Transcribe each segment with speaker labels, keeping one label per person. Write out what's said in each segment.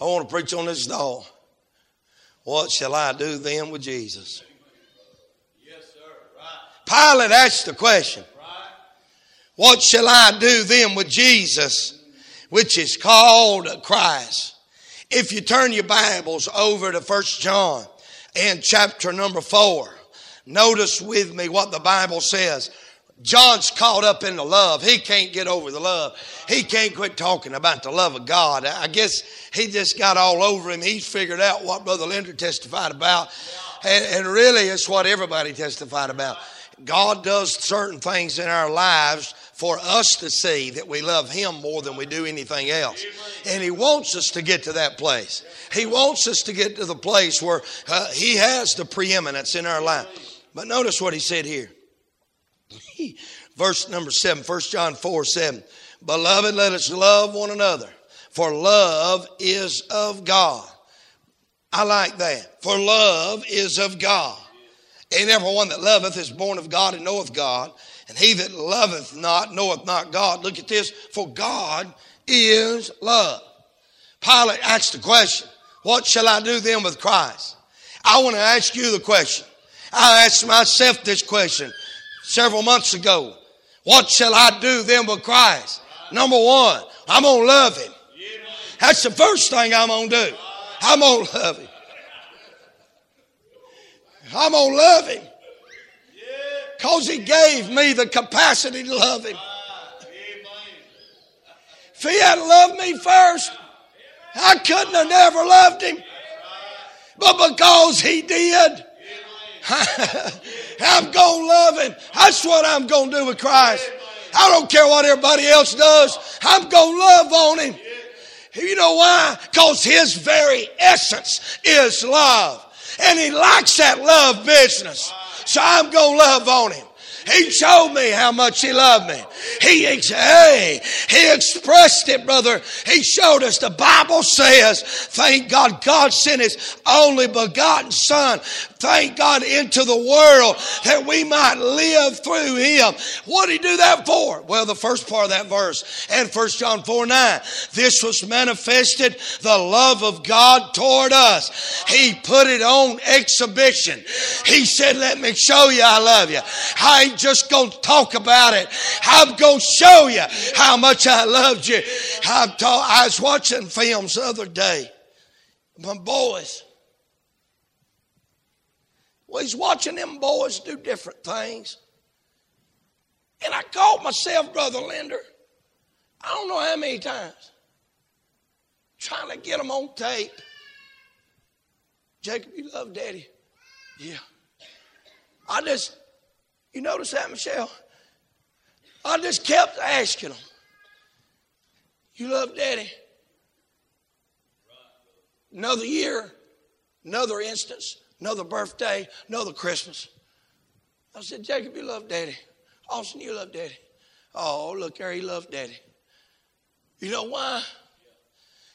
Speaker 1: I want to preach on this thought. What shall I do then with Jesus?
Speaker 2: Yes, sir. Right.
Speaker 1: Pilate asked the question.
Speaker 2: Right.
Speaker 1: What shall I do then with Jesus, which is called Christ? If you turn your Bibles over to First John and chapter number 4, notice with me what the Bible says. John's caught up in the love. He can't get over the love. He can't quit talking about the love of God. I guess he just got all over him. He's figured out what Brother Linder testified about. And, and really, it's what everybody testified about. God does certain things in our lives for us to see that we love Him more than we do anything else. And He wants us to get to that place. He wants us to get to the place where uh, He has the preeminence in our life. But notice what He said here. Verse number 7, 1 John 4 7. Beloved, let us love one another, for love is of God. I like that. For love is of God. And everyone that loveth is born of God and knoweth God. And he that loveth not knoweth not God. Look at this. For God is love. Pilate asked the question, What shall I do then with Christ? I want to ask you the question. I asked myself this question several months ago. What shall I do then with Christ? Number one, I'm going to love him. That's the first thing I'm going to do. I'm going to love him. I'm going to love him. Because he gave me the capacity to love him. If he hadn't loved me first, I couldn't have never loved him. But because he did, I'm going to love him. That's what I'm going to do with Christ. I don't care what everybody else does. I'm going to love on him. You know why? Because his very essence is love. And he likes that love business. So I'm going to love on him. He showed me how much he loved me. He, hey, he expressed it, brother. He showed us. The Bible says, thank God, God sent his only begotten son thank God, into the world that we might live through him. What did he do that for? Well, the first part of that verse and 1 John 4 9. This was manifested the love of God toward us. He put it on exhibition. He said, Let me show you I love you. I ain't just going to talk about it. I'm going to show you how much I loved you. I'm ta- I was watching films the other day. My boys, well, he's watching them boys do different things. And I caught myself, Brother Linder, I don't know how many times, trying to get them on tape. Jacob, you love daddy? Yeah. I just, you notice that, Michelle? I just kept asking them, You love daddy? Another year, another instance, another birthday, another Christmas. I said, Jacob, you love daddy. Austin, you love daddy. Oh, look there, he loved daddy. You know why?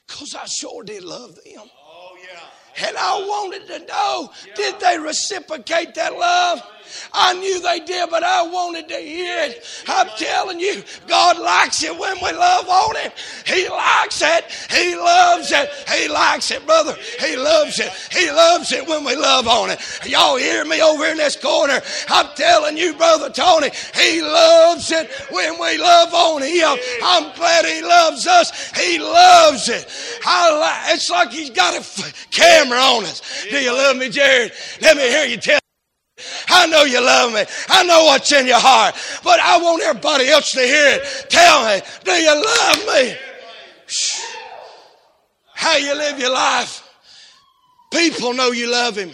Speaker 1: Because I sure did love them.
Speaker 2: Oh, yeah.
Speaker 1: And I wanted to know did they reciprocate that love? I knew they did, but I wanted to hear it. I'm telling you, God likes it when we love on Him. He likes it. He loves it. He likes it, brother. He loves it. He loves it when we love on it. Y'all hear me over in this corner? I'm telling you, brother Tony, He loves it when we love on Him. I'm glad He loves us. He loves it. I, it's like He's got a f- on us. Do you love me, Jared? Let me hear you tell. I know you love me. I know what's in your heart. But I want everybody else to hear it. Tell me, do you love me? How you live your life. People know you love him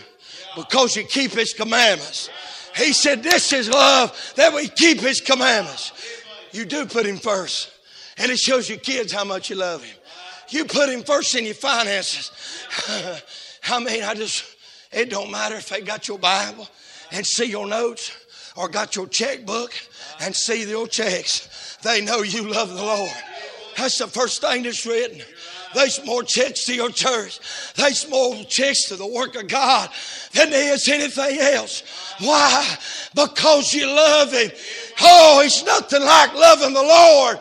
Speaker 1: because you keep his commandments. He said, This is love that we keep his commandments. You do put him first. And it shows your kids how much you love him. You put him first in your finances. I mean, I just, it don't matter if they got your Bible and see your notes or got your checkbook and see your checks. They know you love the Lord. That's the first thing that's written. There's more checks to your church. There's more checks to the work of God than there is anything else. Why? Because you love Him. Oh, it's nothing like loving the Lord.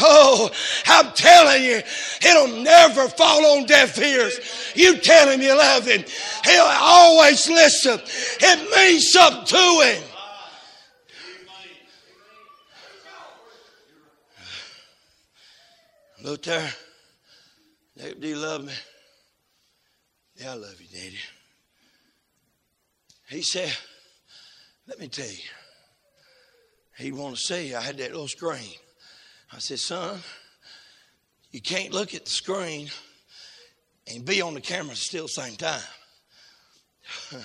Speaker 1: Oh, I'm telling you, it'll never fall on deaf ears. You tell him you love him. He'll always listen. It means something to him. Look there. Do you love me? Yeah, I love you, Daddy. He said, let me tell you. He'd want to see I had that little screen. I said, son, you can't look at the screen and be on the camera still the same time.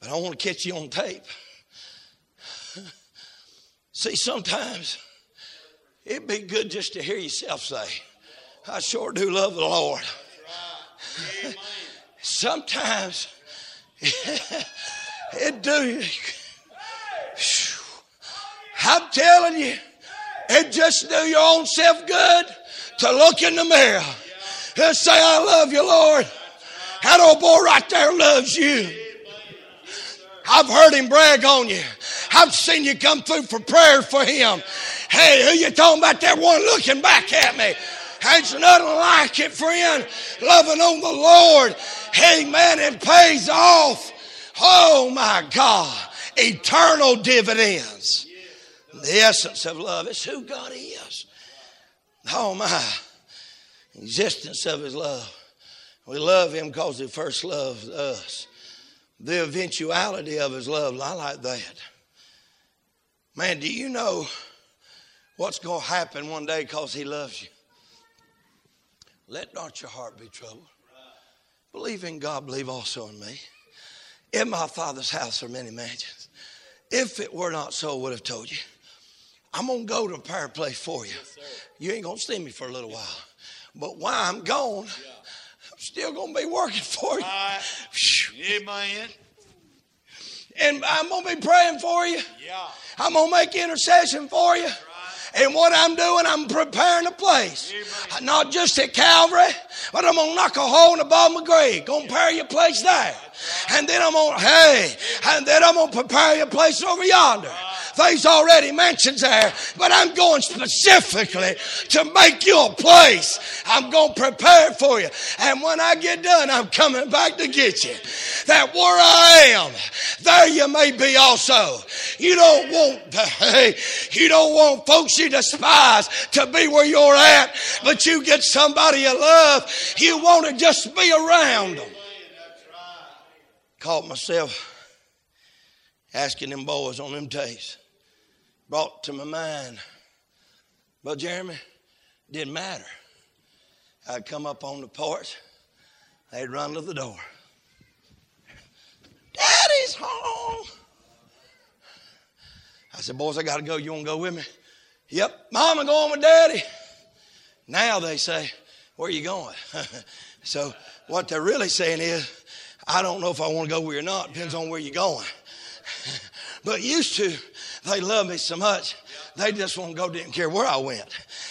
Speaker 1: but I want to catch you on tape. See, sometimes it'd be good just to hear yourself say, I sure do love the Lord. sometimes it do. I'm telling you. It just do your own self good to look in the mirror and say, I love you, Lord. That old boy right there loves you. I've heard him brag on you. I've seen you come through for prayer for him. Hey, who you talking about that one looking back at me? Ain't nothing like it, friend. Loving on the Lord. Hey, man, it pays off. Oh, my God. Eternal dividends. The essence of love is who God is. Oh my, existence of His love. We love Him because He first loved us. The eventuality of His love, I like that. Man, do you know what's going to happen one day because He loves you? Let not your heart be troubled. Believe in God, believe also in me. In my Father's house are many mansions. If it were not so, I would have told you. I'm going to go to a prayer place for you. Yes, you ain't going to see me for a little while. But while I'm gone, yeah. I'm still going to be working for you. Right.
Speaker 2: Amen.
Speaker 1: And I'm going to be praying for you.
Speaker 2: Yeah.
Speaker 1: I'm going to make intercession for you. And what I'm doing, I'm preparing a place. Amen. Uh, not just at Calvary, but I'm going to knock a hole in the bottom of the grave. Going to prepare your place there. And then I'm going to, hey, and then I'm going to prepare your place over yonder. There's already mentions there, but I'm going specifically to make you a place. I'm going to prepare for you. And when I get done, I'm coming back to get you. That where I am, there you may be also. You don't want, hey, you don't want folks you despise to be where you're at, but you get somebody you love, you want to just be around them. Caught myself asking them boys on them days brought to my mind. But Jeremy, didn't matter. I'd come up on the porch, they'd run to the door. Daddy's home. I said, Boys, I got to go. You want to go with me? Yep, Mama going with Daddy. Now they say, Where you going? so what they're really saying is, I don't know if I want to go with you or not. Depends on where you're going. But used to, they love me so much, they just want to go, didn't care where I went.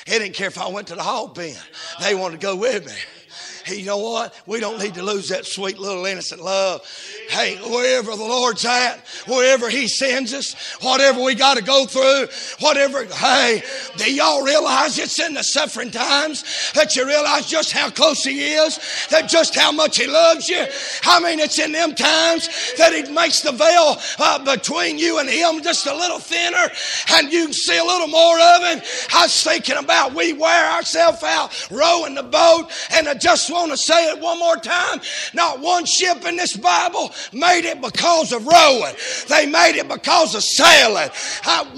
Speaker 1: They didn't care if I went to the hog pen. They wanted to go with me. You know what? We don't need to lose that sweet little innocent love. Hey, wherever the Lord's at, wherever He sends us, whatever we got to go through, whatever, hey, do y'all realize it's in the suffering times that you realize just how close He is, that just how much He loves you? I mean, it's in them times that He makes the veil uh, between you and Him just a little thinner and you can see a little more of Him. I was thinking about we wear ourselves out rowing the boat and I just want to say it one more time. Not one ship in this Bible made it because of rowing. They made it because of sailing.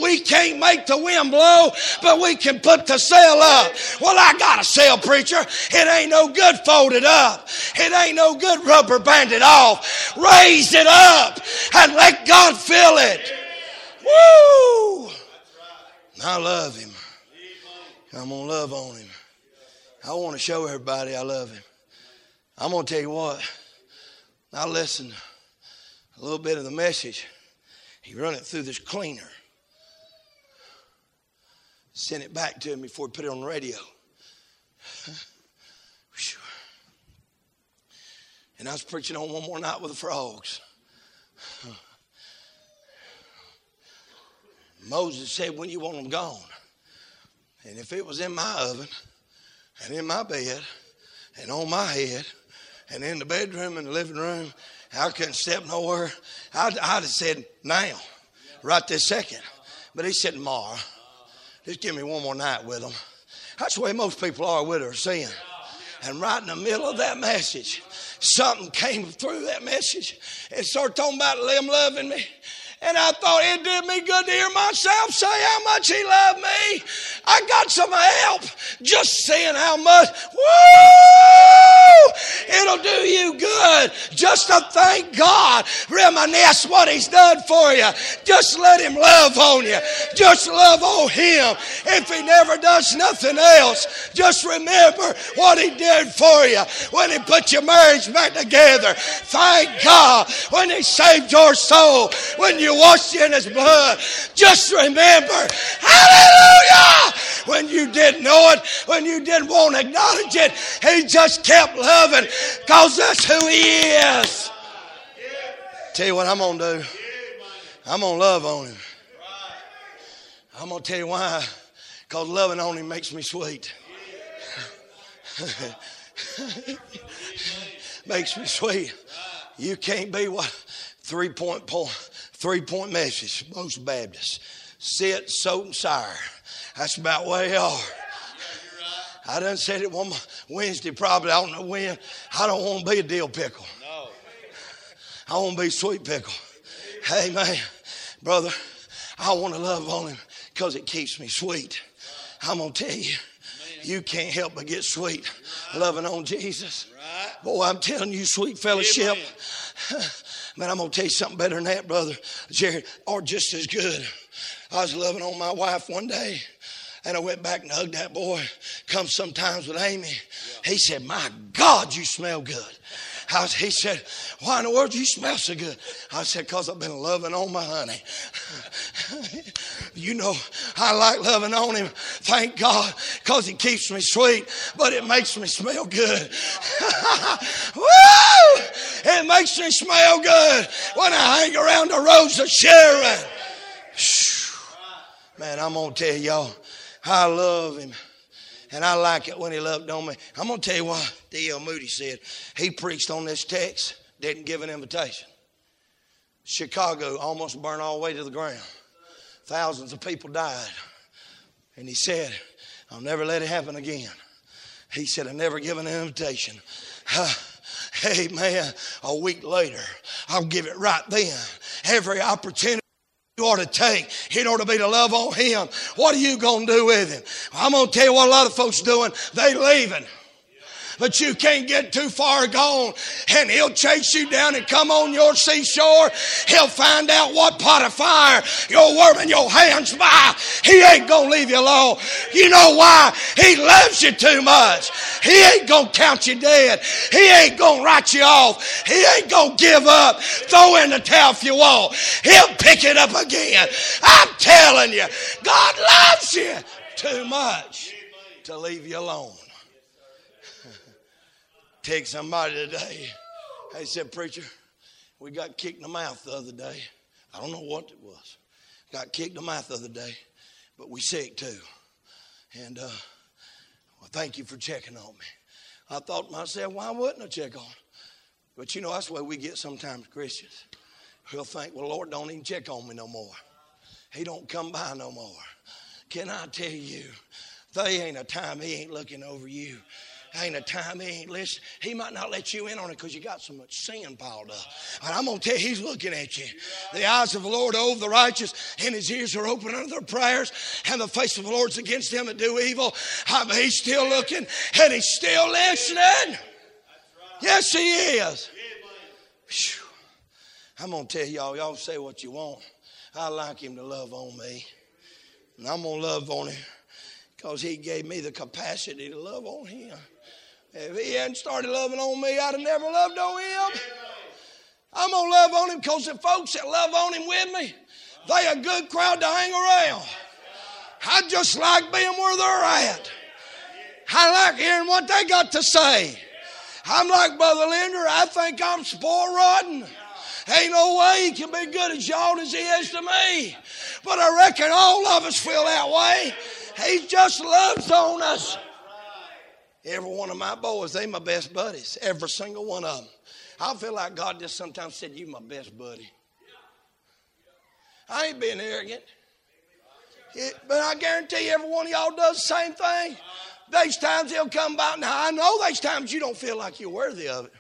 Speaker 1: we can't make the wind blow, but we can put the sail up. Well, I got a sail, preacher. It ain't no good folded up. It ain't no good rubber banded off. Raise it up and let God fill it. Woo! I love him. I'm going to love on him. I want to show everybody I love him. I'm going to tell you what, I listened a little bit of the message. He run it through this cleaner. Sent it back to him before he put it on the radio. And I was preaching on one more night with the frogs. Moses said, When you want them gone? And if it was in my oven and in my bed and on my head and in the bedroom and the living room, I couldn't step nowhere. I'd, I'd have said now, right this second. But he said tomorrow. Just give me one more night with them. That's the way most people are with their sin. And right in the middle of that message, something came through that message and started talking about them loving me. And I thought it did me good to hear myself say how much he loved me. I got some help just seeing how much. Woo! It'll do you good just to thank God. Reminisce what he's done for you. Just let him love on you. Just love on him. If he never does nothing else, just remember what he did for you when he put your marriage back together. Thank God when he saved your soul. When you washed in his blood. Just remember, hallelujah! When you didn't know it, when you didn't want to acknowledge it, he just kept loving because that's who he is. Tell you what I'm going to do. I'm going to love on him. I'm going to tell you why. Because loving on him makes me sweet. makes me sweet. You can't be what? Three point Three point message, most Baptists. Sit, soak, and sire. That's about where they are. I done said it one Wednesday, probably. I don't know when. I don't want to be a dill pickle. No. I want to be sweet pickle. Hey, man, brother, I want to love on him because it keeps me sweet. I'm going to tell you, you can't help but get sweet loving on Jesus. Boy, I'm telling you, sweet fellowship. Man, I'm going to tell you something better than that, brother Jerry, or just as good. I was loving on my wife one day, and I went back and hugged that boy. Come sometimes with Amy. He said, My God, you smell good. Was, he said, Why in the world do you smell so good? I said, Because I've been loving on my honey. you know, I like loving on him. Thank God, because he keeps me sweet, but it makes me smell good. Woo! It makes me smell good when I hang around the Rose of Sharon. Man, I'm going to tell y'all, I love him. And I like it when he loved on me. I'm going to tell you what D.L. Moody said. He preached on this text, didn't give an invitation. Chicago almost burned all the way to the ground. Thousands of people died. And he said, I'll never let it happen again. He said, I never give an invitation. Hey, man, a week later, I'll give it right then. Every opportunity you ought to take. It ought to be to love on him. What are you going to do with him? I'm going to tell you what a lot of folks doing. They leaving but you can't get too far gone. And he'll chase you down and come on your seashore. He'll find out what pot of fire you're warming your hands by. He ain't gonna leave you alone. You know why? He loves you too much. He ain't gonna count you dead. He ain't gonna write you off. He ain't gonna give up. Throw in the towel if you want. He'll pick it up again. I'm telling you, God loves you too much to leave you alone. Take somebody today. They said, Preacher, we got kicked in the mouth the other day. I don't know what it was. Got kicked in the mouth the other day, but we sick too. And uh, well, thank you for checking on me. I thought to myself, why wouldn't I check on? But you know, that's the way we get sometimes Christians. He'll think, well, Lord, don't even check on me no more. He don't come by no more. Can I tell you, there ain't a time he ain't looking over you ain't a time he ain't listening. He might not let you in on it because you got so much sin piled up. But I'm going to tell you, he's looking at you. The eyes of the Lord over the righteous, and his ears are open unto their prayers, and the face of the Lord's against them that do evil. He's still looking, and he's still listening. Yes, he is. I'm going to tell y'all, y'all say what you want. I like him to love on me. And I'm going to love on him because he gave me the capacity to love on him. If he hadn't started loving on me, I'd have never loved on him. I'm going to love on him because the folks that love on him with me, they a good crowd to hang around. I just like being where they're at. I like hearing what they got to say. I'm like Brother Linder. I think I'm spoiled rotten. Ain't no way he can be good as y'all as he is to me. But I reckon all of us feel that way. He just loves on us. Every one of my boys, they my best buddies. Every single one of them. I feel like God just sometimes said, You my best buddy. I ain't being arrogant. It, but I guarantee every one of y'all does the same thing. There's times he'll come by. Now, I know there's times you don't feel like you're worthy of it.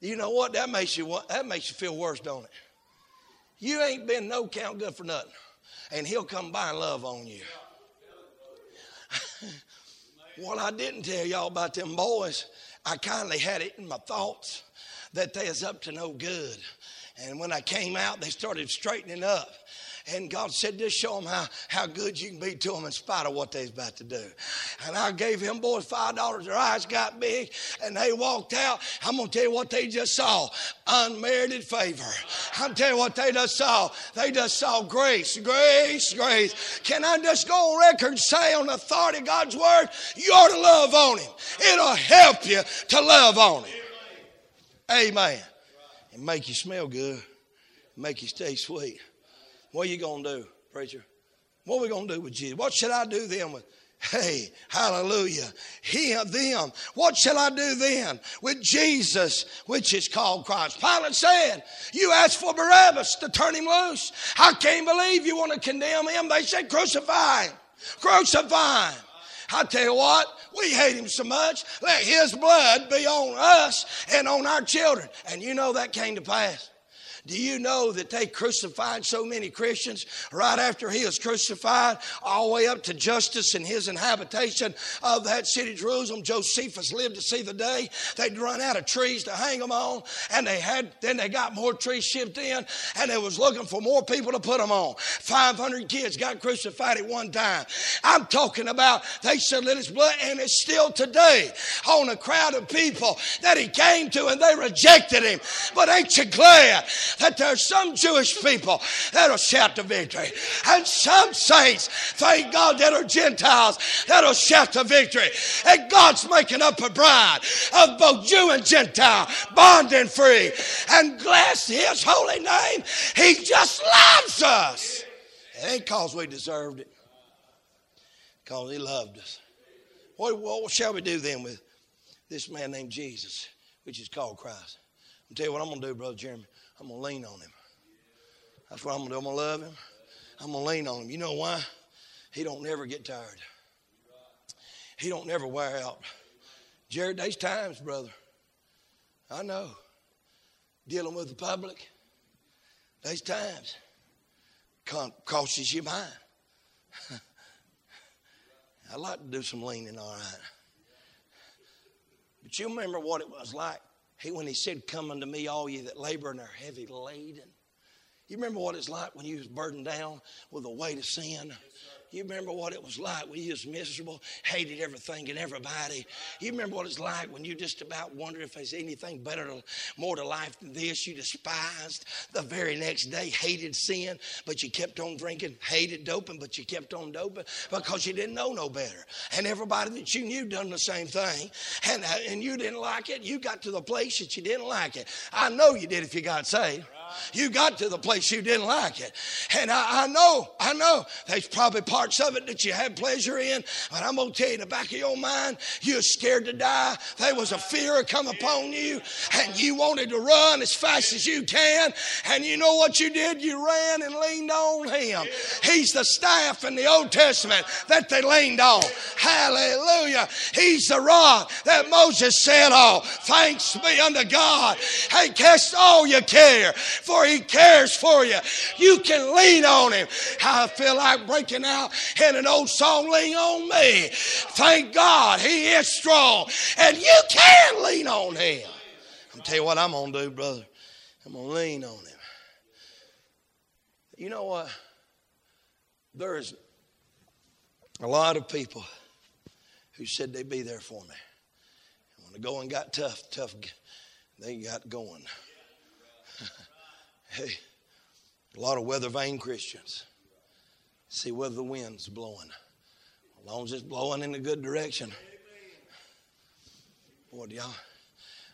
Speaker 1: You know what? That makes you that makes you feel worse, don't it? You ain't been no count good for nothing. And he'll come by and love on you. What I didn't tell y'all about them boys, I kindly had it in my thoughts that they was up to no good. And when I came out, they started straightening up. And God said, just show them how, how good you can be to them in spite of what they're about to do. And I gave him boys five dollars. Their eyes got big and they walked out. I'm going to tell you what they just saw. Unmerited favor. I'm telling you what they just saw. They just saw grace, grace, grace. Can I just go on record and say on the authority of God's word, you ought to love on him. It'll help you to love on him. Amen. And make you smell good. Make you stay sweet. What are you going to do, preacher? What are we going to do with Jesus? What should I do then with? Hey, hallelujah. Him, them. What shall I do then with Jesus, which is called Christ? Pilate said, You asked for Barabbas to turn him loose. I can't believe you want to condemn him. They said, Crucify him. Crucify him. I tell you what, we hate him so much. Let his blood be on us and on our children. And you know that came to pass. Do you know that they crucified so many Christians right after he was crucified, all the way up to Justice and his inhabitation of that city, Jerusalem? Josephus lived to see the day they'd run out of trees to hang them on, and they had then they got more trees shipped in, and they was looking for more people to put them on. 500 kids got crucified at one time. I'm talking about they shed his blood, and it's still today on a crowd of people that he came to, and they rejected him. But ain't you glad? That there's some Jewish people that'll shout the victory, and some saints, thank God, that are Gentiles that'll shout the victory. And God's making up a bride of both Jew and Gentile, bond and free. And bless His holy name. He just loves us. It ain't because we deserved it, because He loved us. What, what shall we do then with this man named Jesus, which is called Christ? I'll tell you what I'm going to do, Brother Jeremy. I'm going to lean on him. That's what I'm going to do. I'm going to love him. I'm going to lean on him. You know why? He don't never get tired. He don't never wear out. Jared, there's times, brother. I know. Dealing with the public, there's times. Crosses your mind. I like to do some leaning, all right. But you remember what it was like he, when he said, Come unto me, all ye that labor and are heavy laden. You remember what it's like when you was burdened down with the weight of sin? You remember what it was like when you was miserable, hated everything and everybody. You remember what it's like when you just about wondered if there's anything better, to, more to life than this. You despised the very next day, hated sin, but you kept on drinking, hated doping, but you kept on doping because you didn't know no better. And everybody that you knew done the same thing, and, uh, and you didn't like it. You got to the place that you didn't like it. I know you did if you got saved. You got to the place you didn't like it. And I, I know, I know there's probably parts of it that you had pleasure in, but I'm going to tell you in the back of your mind, you're scared to die. There was a fear come upon you, and you wanted to run as fast as you can. And you know what you did? You ran and leaned on Him. He's the staff in the Old Testament that they leaned on. Hallelujah. He's the rock that Moses said, Oh, thanks be unto God. Hey, cast all your care for He cares for you. You can lean on Him. I feel like breaking out in an old song, Lean on Me. Thank God He is strong and you can lean on Him. I'm tell you what I'm going to do, brother. I'm going to lean on Him. You know what? There's a lot of people who said they'd be there for me. And when the going got tough, tough, they got going. Hey, a lot of weather vane Christians see whether the wind's blowing. As long as it's blowing in a good direction. Boy, y'all,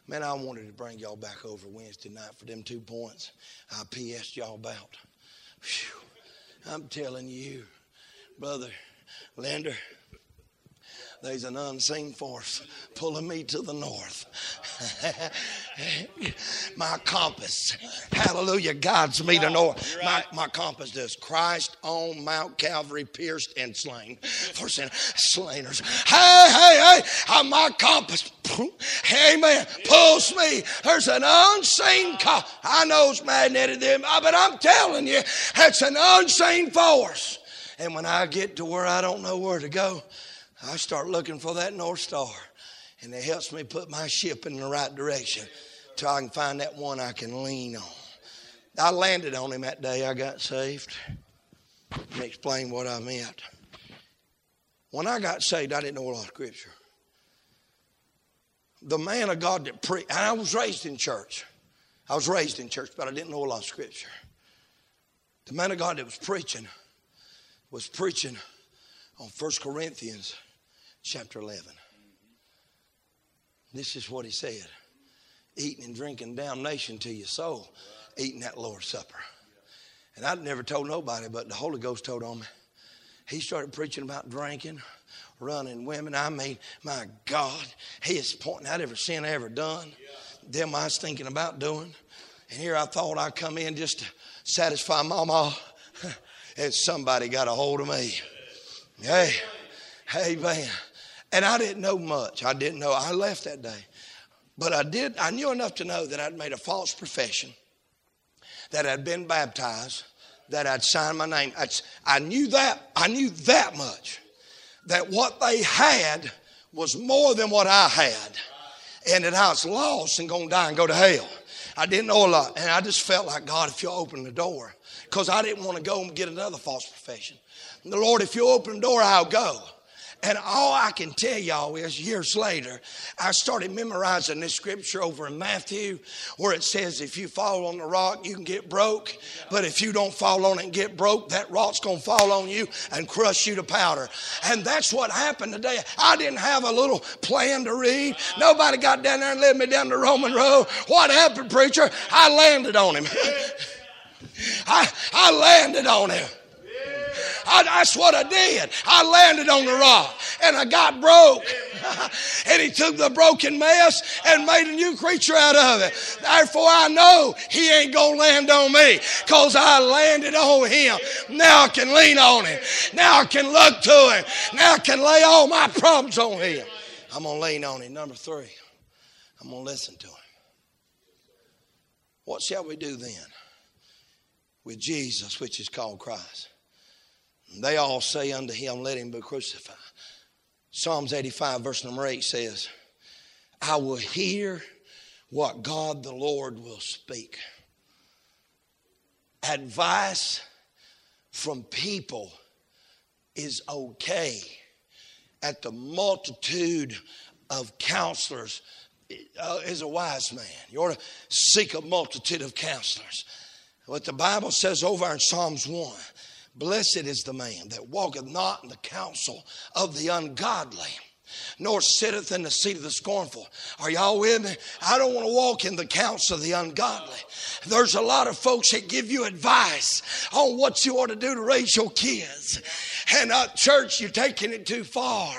Speaker 1: man, I wanted to bring y'all back over Wednesday night for them two points I PS'd y'all about. Whew. I'm telling you, Brother Lander, there's an unseen force pulling me to the north. my compass, hallelujah, guides me to north. My, my compass does. Christ on Mount Calvary, pierced and slain for sin, slainers. Hey, hey, hey, my compass, amen, pulls me. There's an unseen. I know it's magnetic, uh, but I'm telling you, it's an unseen force. And when I get to where I don't know where to go, I start looking for that North Star. And it helps me put my ship in the right direction till I can find that one I can lean on. I landed on him that day I got saved. Let me explain what I meant. When I got saved, I didn't know a lot of scripture. The man of God that preached, and I was raised in church. I was raised in church, but I didn't know a lot of scripture. The man of God that was preaching was preaching on 1 Corinthians chapter 11. This is what he said eating and drinking damnation to your soul, eating that Lord's Supper. And I'd never told nobody, but the Holy Ghost told on me. He started preaching about drinking, running women. I mean, my God, he is pointing out every sin I ever done, them I was thinking about doing. And here I thought I'd come in just to satisfy mama. and somebody got a hold of me. Hey, hey, man. And I didn't know much. I didn't know. I left that day. But I did, I knew enough to know that I'd made a false profession, that I'd been baptized, that I'd signed my name. I'd, I knew that, I knew that much. That what they had was more than what I had. And that I was lost and gonna die and go to hell. I didn't know a lot. And I just felt like, God, if you open the door, because I didn't want to go and get another false profession. And the Lord, if you open the door, I'll go. And all I can tell y'all is years later, I started memorizing this scripture over in Matthew where it says, if you fall on the rock, you can get broke. But if you don't fall on it and get broke, that rock's going to fall on you and crush you to powder. And that's what happened today. I didn't have a little plan to read. Nobody got down there and led me down the Roman road. What happened, preacher? I landed on him. I, I landed on him. I, that's what I did. I landed on the rock and I got broke. and he took the broken mess and made a new creature out of it. Therefore, I know he ain't going to land on me because I landed on him. Now I can lean on him. Now I can look to him. Now I can lay all my problems on him. I'm going to lean on him. Number three, I'm going to listen to him. What shall we do then with Jesus, which is called Christ? They all say unto him, Let him be crucified. Psalms 85, verse number 8 says, I will hear what God the Lord will speak. Advice from people is okay at the multitude of counselors uh, is a wise man. You ought to seek a multitude of counselors. What the Bible says over in Psalms 1 Blessed is the man that walketh not in the counsel of the ungodly, nor sitteth in the seat of the scornful. Are y'all with me? I don't want to walk in the counsel of the ungodly. There's a lot of folks that give you advice on what you ought to do to raise your kids and uh, church, you're taking it too far,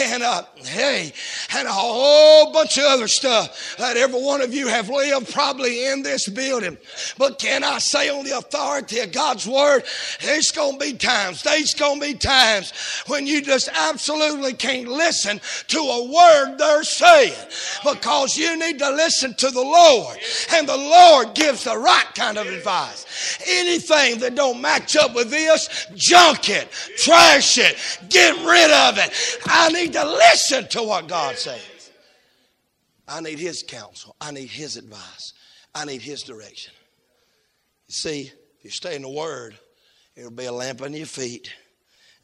Speaker 1: and uh, hey, and a whole bunch of other stuff that every one of you have lived probably in this building. But can I say on the authority of God's word, there's going to be times, there's going to be times when you just absolutely can't listen to a word they're saying because you need to listen to the Lord, and the Lord gives the right kind of advice. Anything that don't match up with this, junk it trash it, get rid of it. I need to listen to what God says. I need His counsel, I need His advice, I need His direction. You see, if you stay in the Word, it'll be a lamp under your feet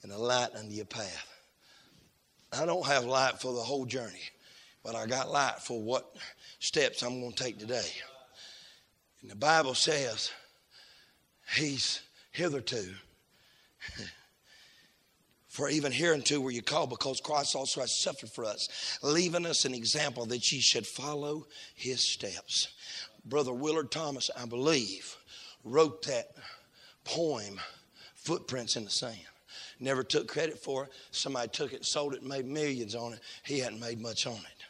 Speaker 1: and a light under your path. I don't have light for the whole journey, but I got light for what steps I'm going to take today. And the Bible says, He's hitherto for even hereunto were you called, because Christ also has suffered for us, leaving us an example that ye should follow his steps. Brother Willard Thomas, I believe, wrote that poem, Footprints in the Sand. Never took credit for it. Somebody took it sold it made millions on it. He hadn't made much on it.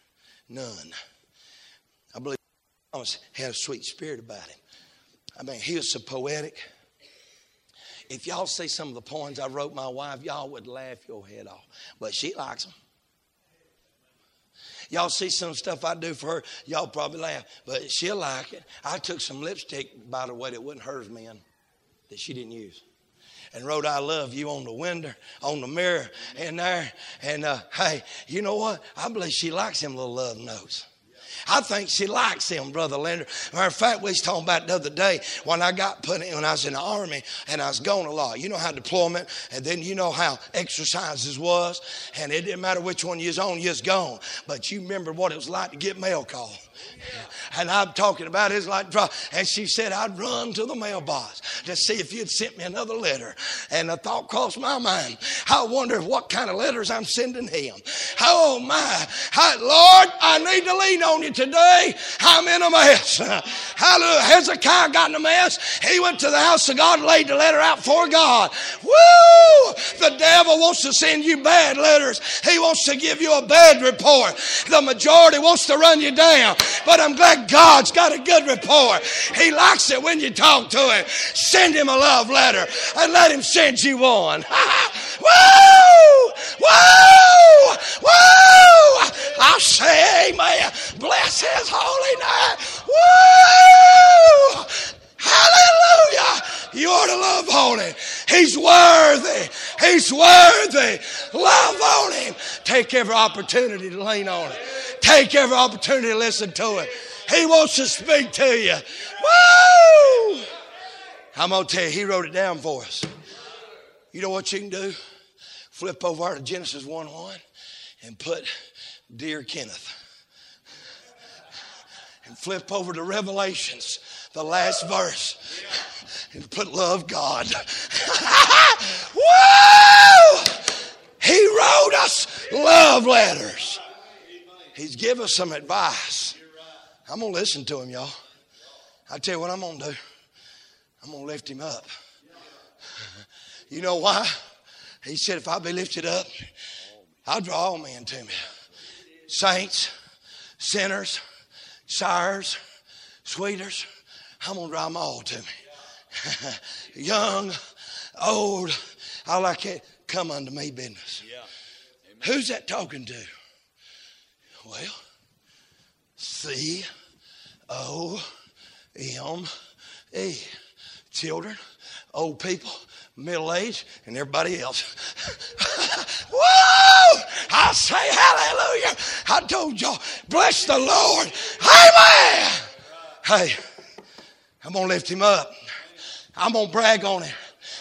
Speaker 1: None. I believe Thomas had a sweet spirit about him. I mean, he was so poetic. If y'all see some of the poems I wrote my wife, y'all would laugh your head off. But she likes them. Y'all see some stuff I do for her, y'all probably laugh, but she'll like it. I took some lipstick, by the way, that wasn't hers, man, that she didn't use. And wrote I love you on the window, on the mirror, in there. And uh, hey, you know what? I believe she likes him little love notes. I think she likes him, Brother Leonard. Matter of fact, we was talking about the other day when I got put in, when I was in the army and I was going a lot. You know how deployment, and then you know how exercises was, and it didn't matter which one you was on, you was gone. But you remember what it was like to get mail call. And I'm talking about his like drop. And she said, I'd run to the mailbox to see if you'd sent me another letter. And a thought crossed my mind. I wonder what kind of letters I'm sending him. Oh my. Lord, I need to lean on you today. I'm in a mess. Hallelujah. Hezekiah got in a mess. He went to the house of God, and laid the letter out for God. Woo! The devil wants to send you bad letters. He wants to give you a bad report. The majority wants to run you down. But I'm glad God's got a good report. He likes it when you talk to him. Send him a love letter and let him send you one. Woo! Woo! Woo! I say amen. Bless his holy name. Woo! Hallelujah. You ought to love on him. He's worthy. He's worthy. Love on him. Take every opportunity to lean on him. Take every opportunity to listen to him. He wants to speak to you. Woo! I'm going to tell you, he wrote it down for us. You know what you can do? Flip over to Genesis 1 1 and put Dear Kenneth. And flip over to Revelations, the last verse, and put Love God. Woo! He wrote us love letters. He's give us some advice. I'm going to listen to him, y'all. I tell you what I'm going to do. I'm going to lift him up. You know why? He said, if I be lifted up, I'll draw all men to me. Saints, sinners, sires, sweeters, I'm going to draw them all to me. Young, old, all like can come unto me business. Who's that talking to? Well, C O M E. Children, old people, middle age, and everybody else. Whoa! I say hallelujah. I told y'all, bless the Lord. Amen. Hey, I'm going to lift him up. I'm going to brag on him.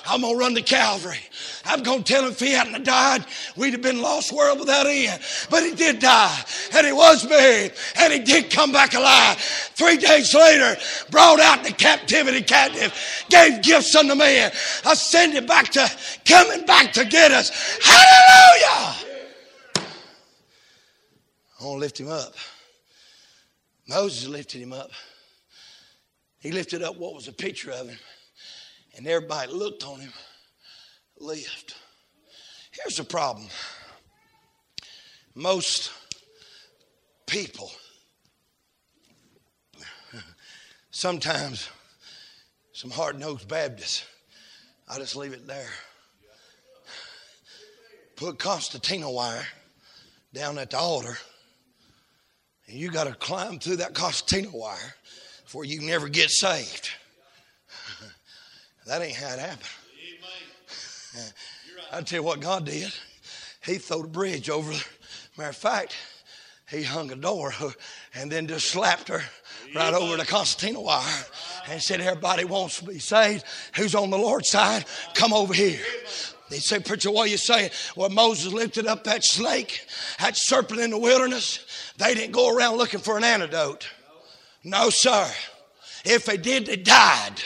Speaker 1: I'm going to run to Calvary. I'm going to tell him if he hadn't died, we'd have been lost world without end. But he did die, and he was buried, and he did come back alive. Three days later, brought out the captivity captive, gave gifts unto men, ascended back to, coming back to get us. Hallelujah! I want to lift him up. Moses lifted him up. He lifted up what was a picture of him, and everybody looked on him lived. Here's the problem most people, sometimes some hard nosed Baptists, I just leave it there. Put concertina wire down at the altar, and you got to climb through that concertina wire before you never get saved. that ain't how it happened. I tell you what God did. He threw a bridge over. Matter of fact, he hung a door and then just slapped her right over the concertina wire and said, Everybody wants to be saved. Who's on the Lord's side? Come over here. They say, Preacher, what are you saying? Well, Moses lifted up that snake, that serpent in the wilderness. They didn't go around looking for an antidote. No, sir. If they did, they died.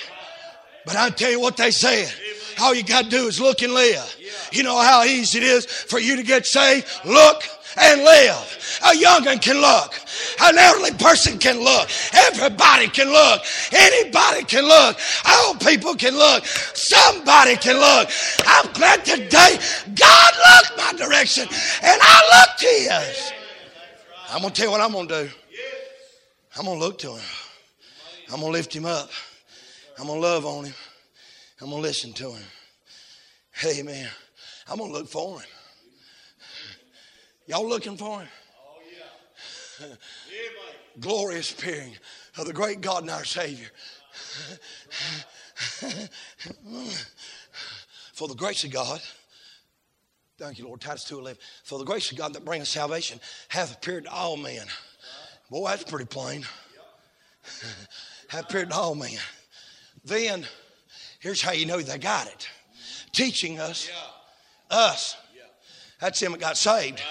Speaker 1: But I tell you what they said. All you got to do is look and live. You know how easy it is for you to get saved? Look and live. A young'un can look. An elderly person can look. Everybody can look. Anybody can look. Old people can look. Somebody can look. I'm glad today God looked my direction and I looked his. I'm going to tell you what I'm going to do. I'm going to look to him. I'm going to lift him up. I'm going to love on him. I'm going to listen to him. Amen. I'm going to look for him. Y'all looking for him? Oh, yeah. Glorious appearing of the great God and our Savior. for the grace of God, thank you, Lord, Titus 2.11. For the grace of God that bringeth salvation hath appeared to all men. Boy, that's pretty plain. hath appeared to all men. Then, here's how you know they got it. Teaching us, us. That's them that got saved.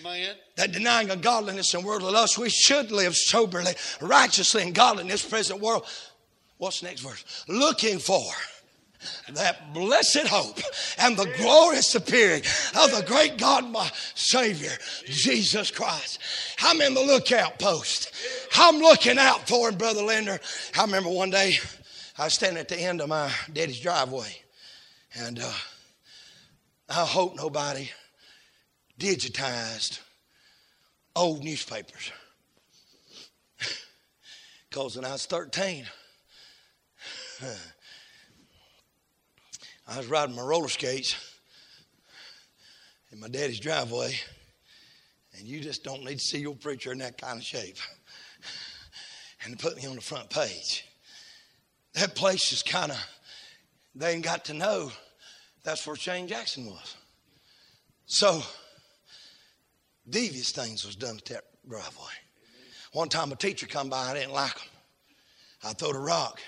Speaker 1: Amen. That denying of godliness and worldly lust, we should live soberly, righteously, and godly in this present world. What's next verse? Looking for that blessed hope and the glorious appearing of the great God, my Savior, Jesus Christ. I'm in the lookout post. I'm looking out for him, Brother Linder. I remember one day I was standing at the end of my daddy's driveway, and uh, I hope nobody digitized old newspapers. Because when I was 13, I was riding my roller skates in my daddy's driveway, and you just don't need to see your preacher in that kind of shape. And put me on the front page. That place is kind of, they ain't got to know that's where Shane Jackson was. So, devious things was done at that driveway. One time a teacher come by, I didn't like him. I throwed a rock.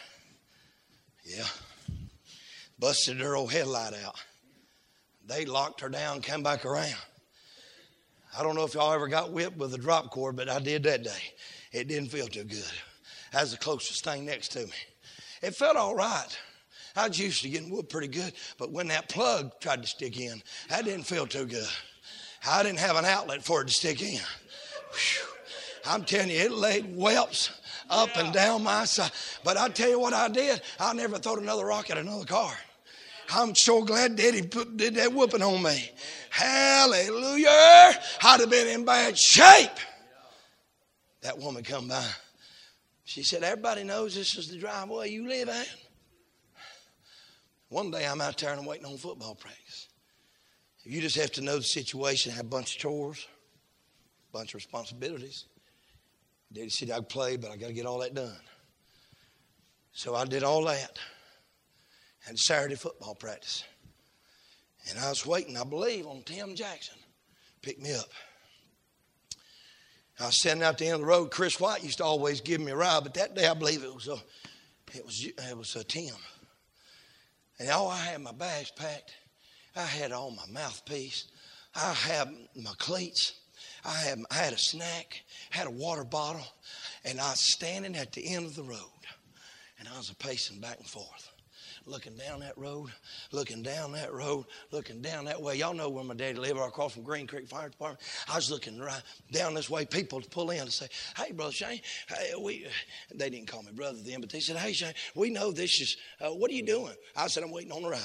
Speaker 1: Yeah busted her old headlight out. They locked her down, come back around. I don't know if y'all ever got whipped with a drop cord, but I did that day. It didn't feel too good. That was the closest thing next to me. It felt all right. I was used to getting whooped pretty good, but when that plug tried to stick in, that didn't feel too good. I didn't have an outlet for it to stick in. Whew. I'm telling you, it laid whelps up and down my side. But I tell you what I did, I never throw another rock at another car. I'm so glad Daddy put, did that whooping on me. Hallelujah. I'd have been in bad shape. That woman come by. She said, Everybody knows this is the driveway you live at. One day I'm out there and I'm waiting on football practice. You just have to know the situation, have a bunch of chores, a bunch of responsibilities. Daddy said I'd play, but I got to get all that done. So I did all that and Saturday football practice. And I was waiting, I believe, on Tim Jackson pick me up. I was standing out the end of the road. Chris White used to always give me a ride, but that day I believe it was a, it was it was a Tim. And all I had my bags packed. I had all my mouthpiece. I had my cleats. I had I had a snack. Had a water bottle, and I was standing at the end of the road, and I was pacing back and forth looking down that road, looking down that road, looking down that way. Y'all know where my daddy lived, right across from Green Creek Fire Department. I was looking right down this way. People pull in and say, "Hey, brother Shane, hey, we." They didn't call me brother then, but they said, "Hey, Shane, we know this is. Uh, what are you doing?" I said, "I'm waiting on the ride."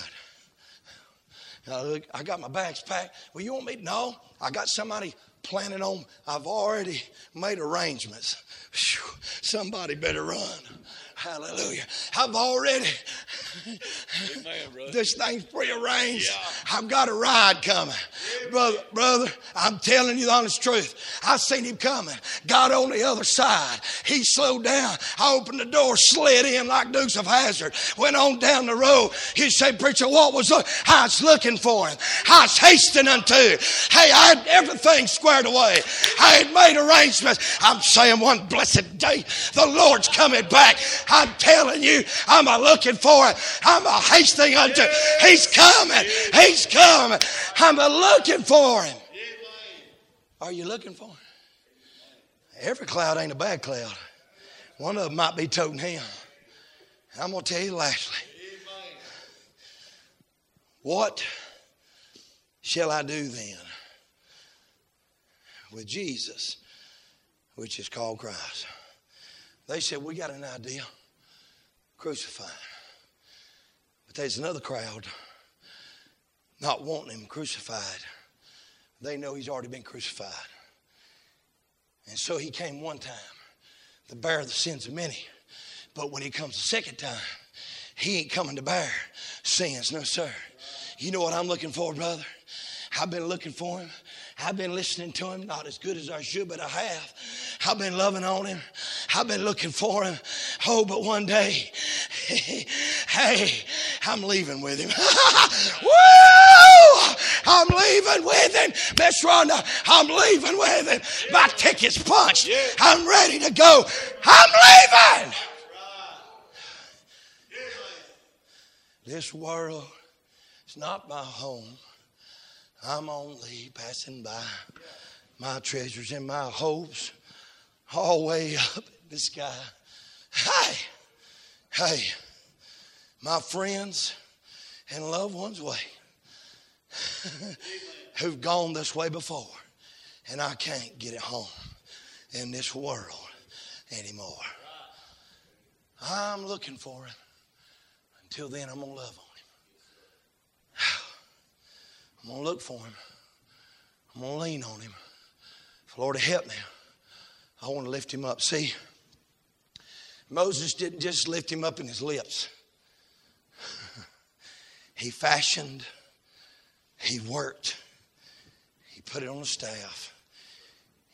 Speaker 1: I got my bags packed. Well, you want me? To? No, I got somebody planning on. I've already made arrangements. Whew, somebody better run. Hallelujah. I've already, Amen, this thing's prearranged. Yeah. I've got a ride coming. Amen. Brother, brother, I'm telling you the honest truth. I seen him coming. Got on the other side. He slowed down. I opened the door, slid in like Dukes of Hazzard. Went on down the road. He said, Preacher, what was up? I was looking for him. I was hastening unto. Hey, I had everything squared away. I had made arrangements. I'm saying one blessed day, the Lord's coming back. I'm telling you, I'm a looking for it. I'm a hasting unto. He's coming. He's coming. I'm a looking for him. Are you looking for him? Every cloud ain't a bad cloud. One of them might be toting him. I'm going to tell you lastly. What shall I do then? with Jesus, which is called Christ. They said, We got an idea. Crucify. But there's another crowd not wanting him crucified. They know he's already been crucified. And so he came one time to bear the sins of many. But when he comes the second time, he ain't coming to bear sins. No, sir. You know what I'm looking for, brother? I've been looking for him. I've been listening to him, not as good as I should, but I have. I've been loving on him. I've been looking for him. Oh, but one day, hey, I'm leaving with him. Woo! I'm leaving with him. Miss Rhonda, I'm leaving with him. My ticket's punched. I'm ready to go. I'm leaving. This world is not my home. I'm only passing by. My treasures and my hopes all way up in the sky. Hey, hey, my friends and loved ones way who've gone this way before, and I can't get it home in this world anymore. I'm looking for it. Until then, I'm going to love him. I'm going to look for him. I'm going to lean on him. Lord help me, I want to lift him up. See, Moses didn't just lift him up in his lips, he fashioned, he worked, he put it on a staff,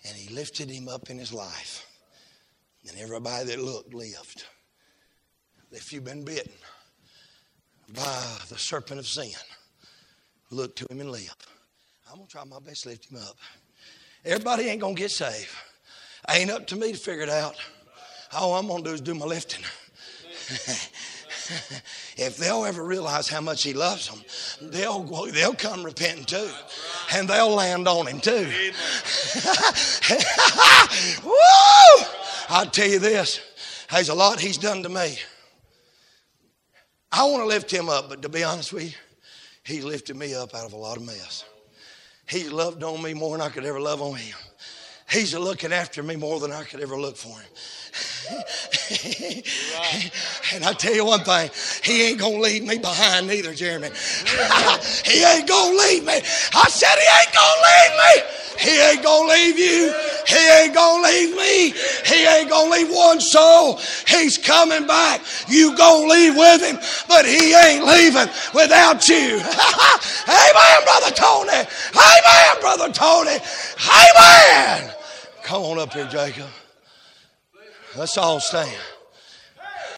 Speaker 1: and he lifted him up in his life. And everybody that looked lived. If you've been bitten, by the serpent of sin. Look to him and live. I'm going to try my best to lift him up. Everybody ain't going to get saved. Ain't up to me to figure it out. All I'm going to do is do my lifting. if they'll ever realize how much he loves them, they'll, they'll come repenting too. And they'll land on him too. Woo! I'll tell you this there's a lot he's done to me. I want to lift him up, but to be honest with you, he's lifted me up out of a lot of mess. He loved on me more than I could ever love on him. He's looking after me more than I could ever look for him. and I tell you one thing, he ain't gonna leave me behind neither, Jeremy. he ain't gonna leave me. I said he ain't gonna leave me. He ain't gonna leave you. He ain't gonna leave me. He ain't gonna leave one soul. He's coming back. You gonna leave with him, but he ain't leaving without you. Amen, brother Tony. Amen, brother Tony. Amen. Come on up here, Jacob. Let's all stand.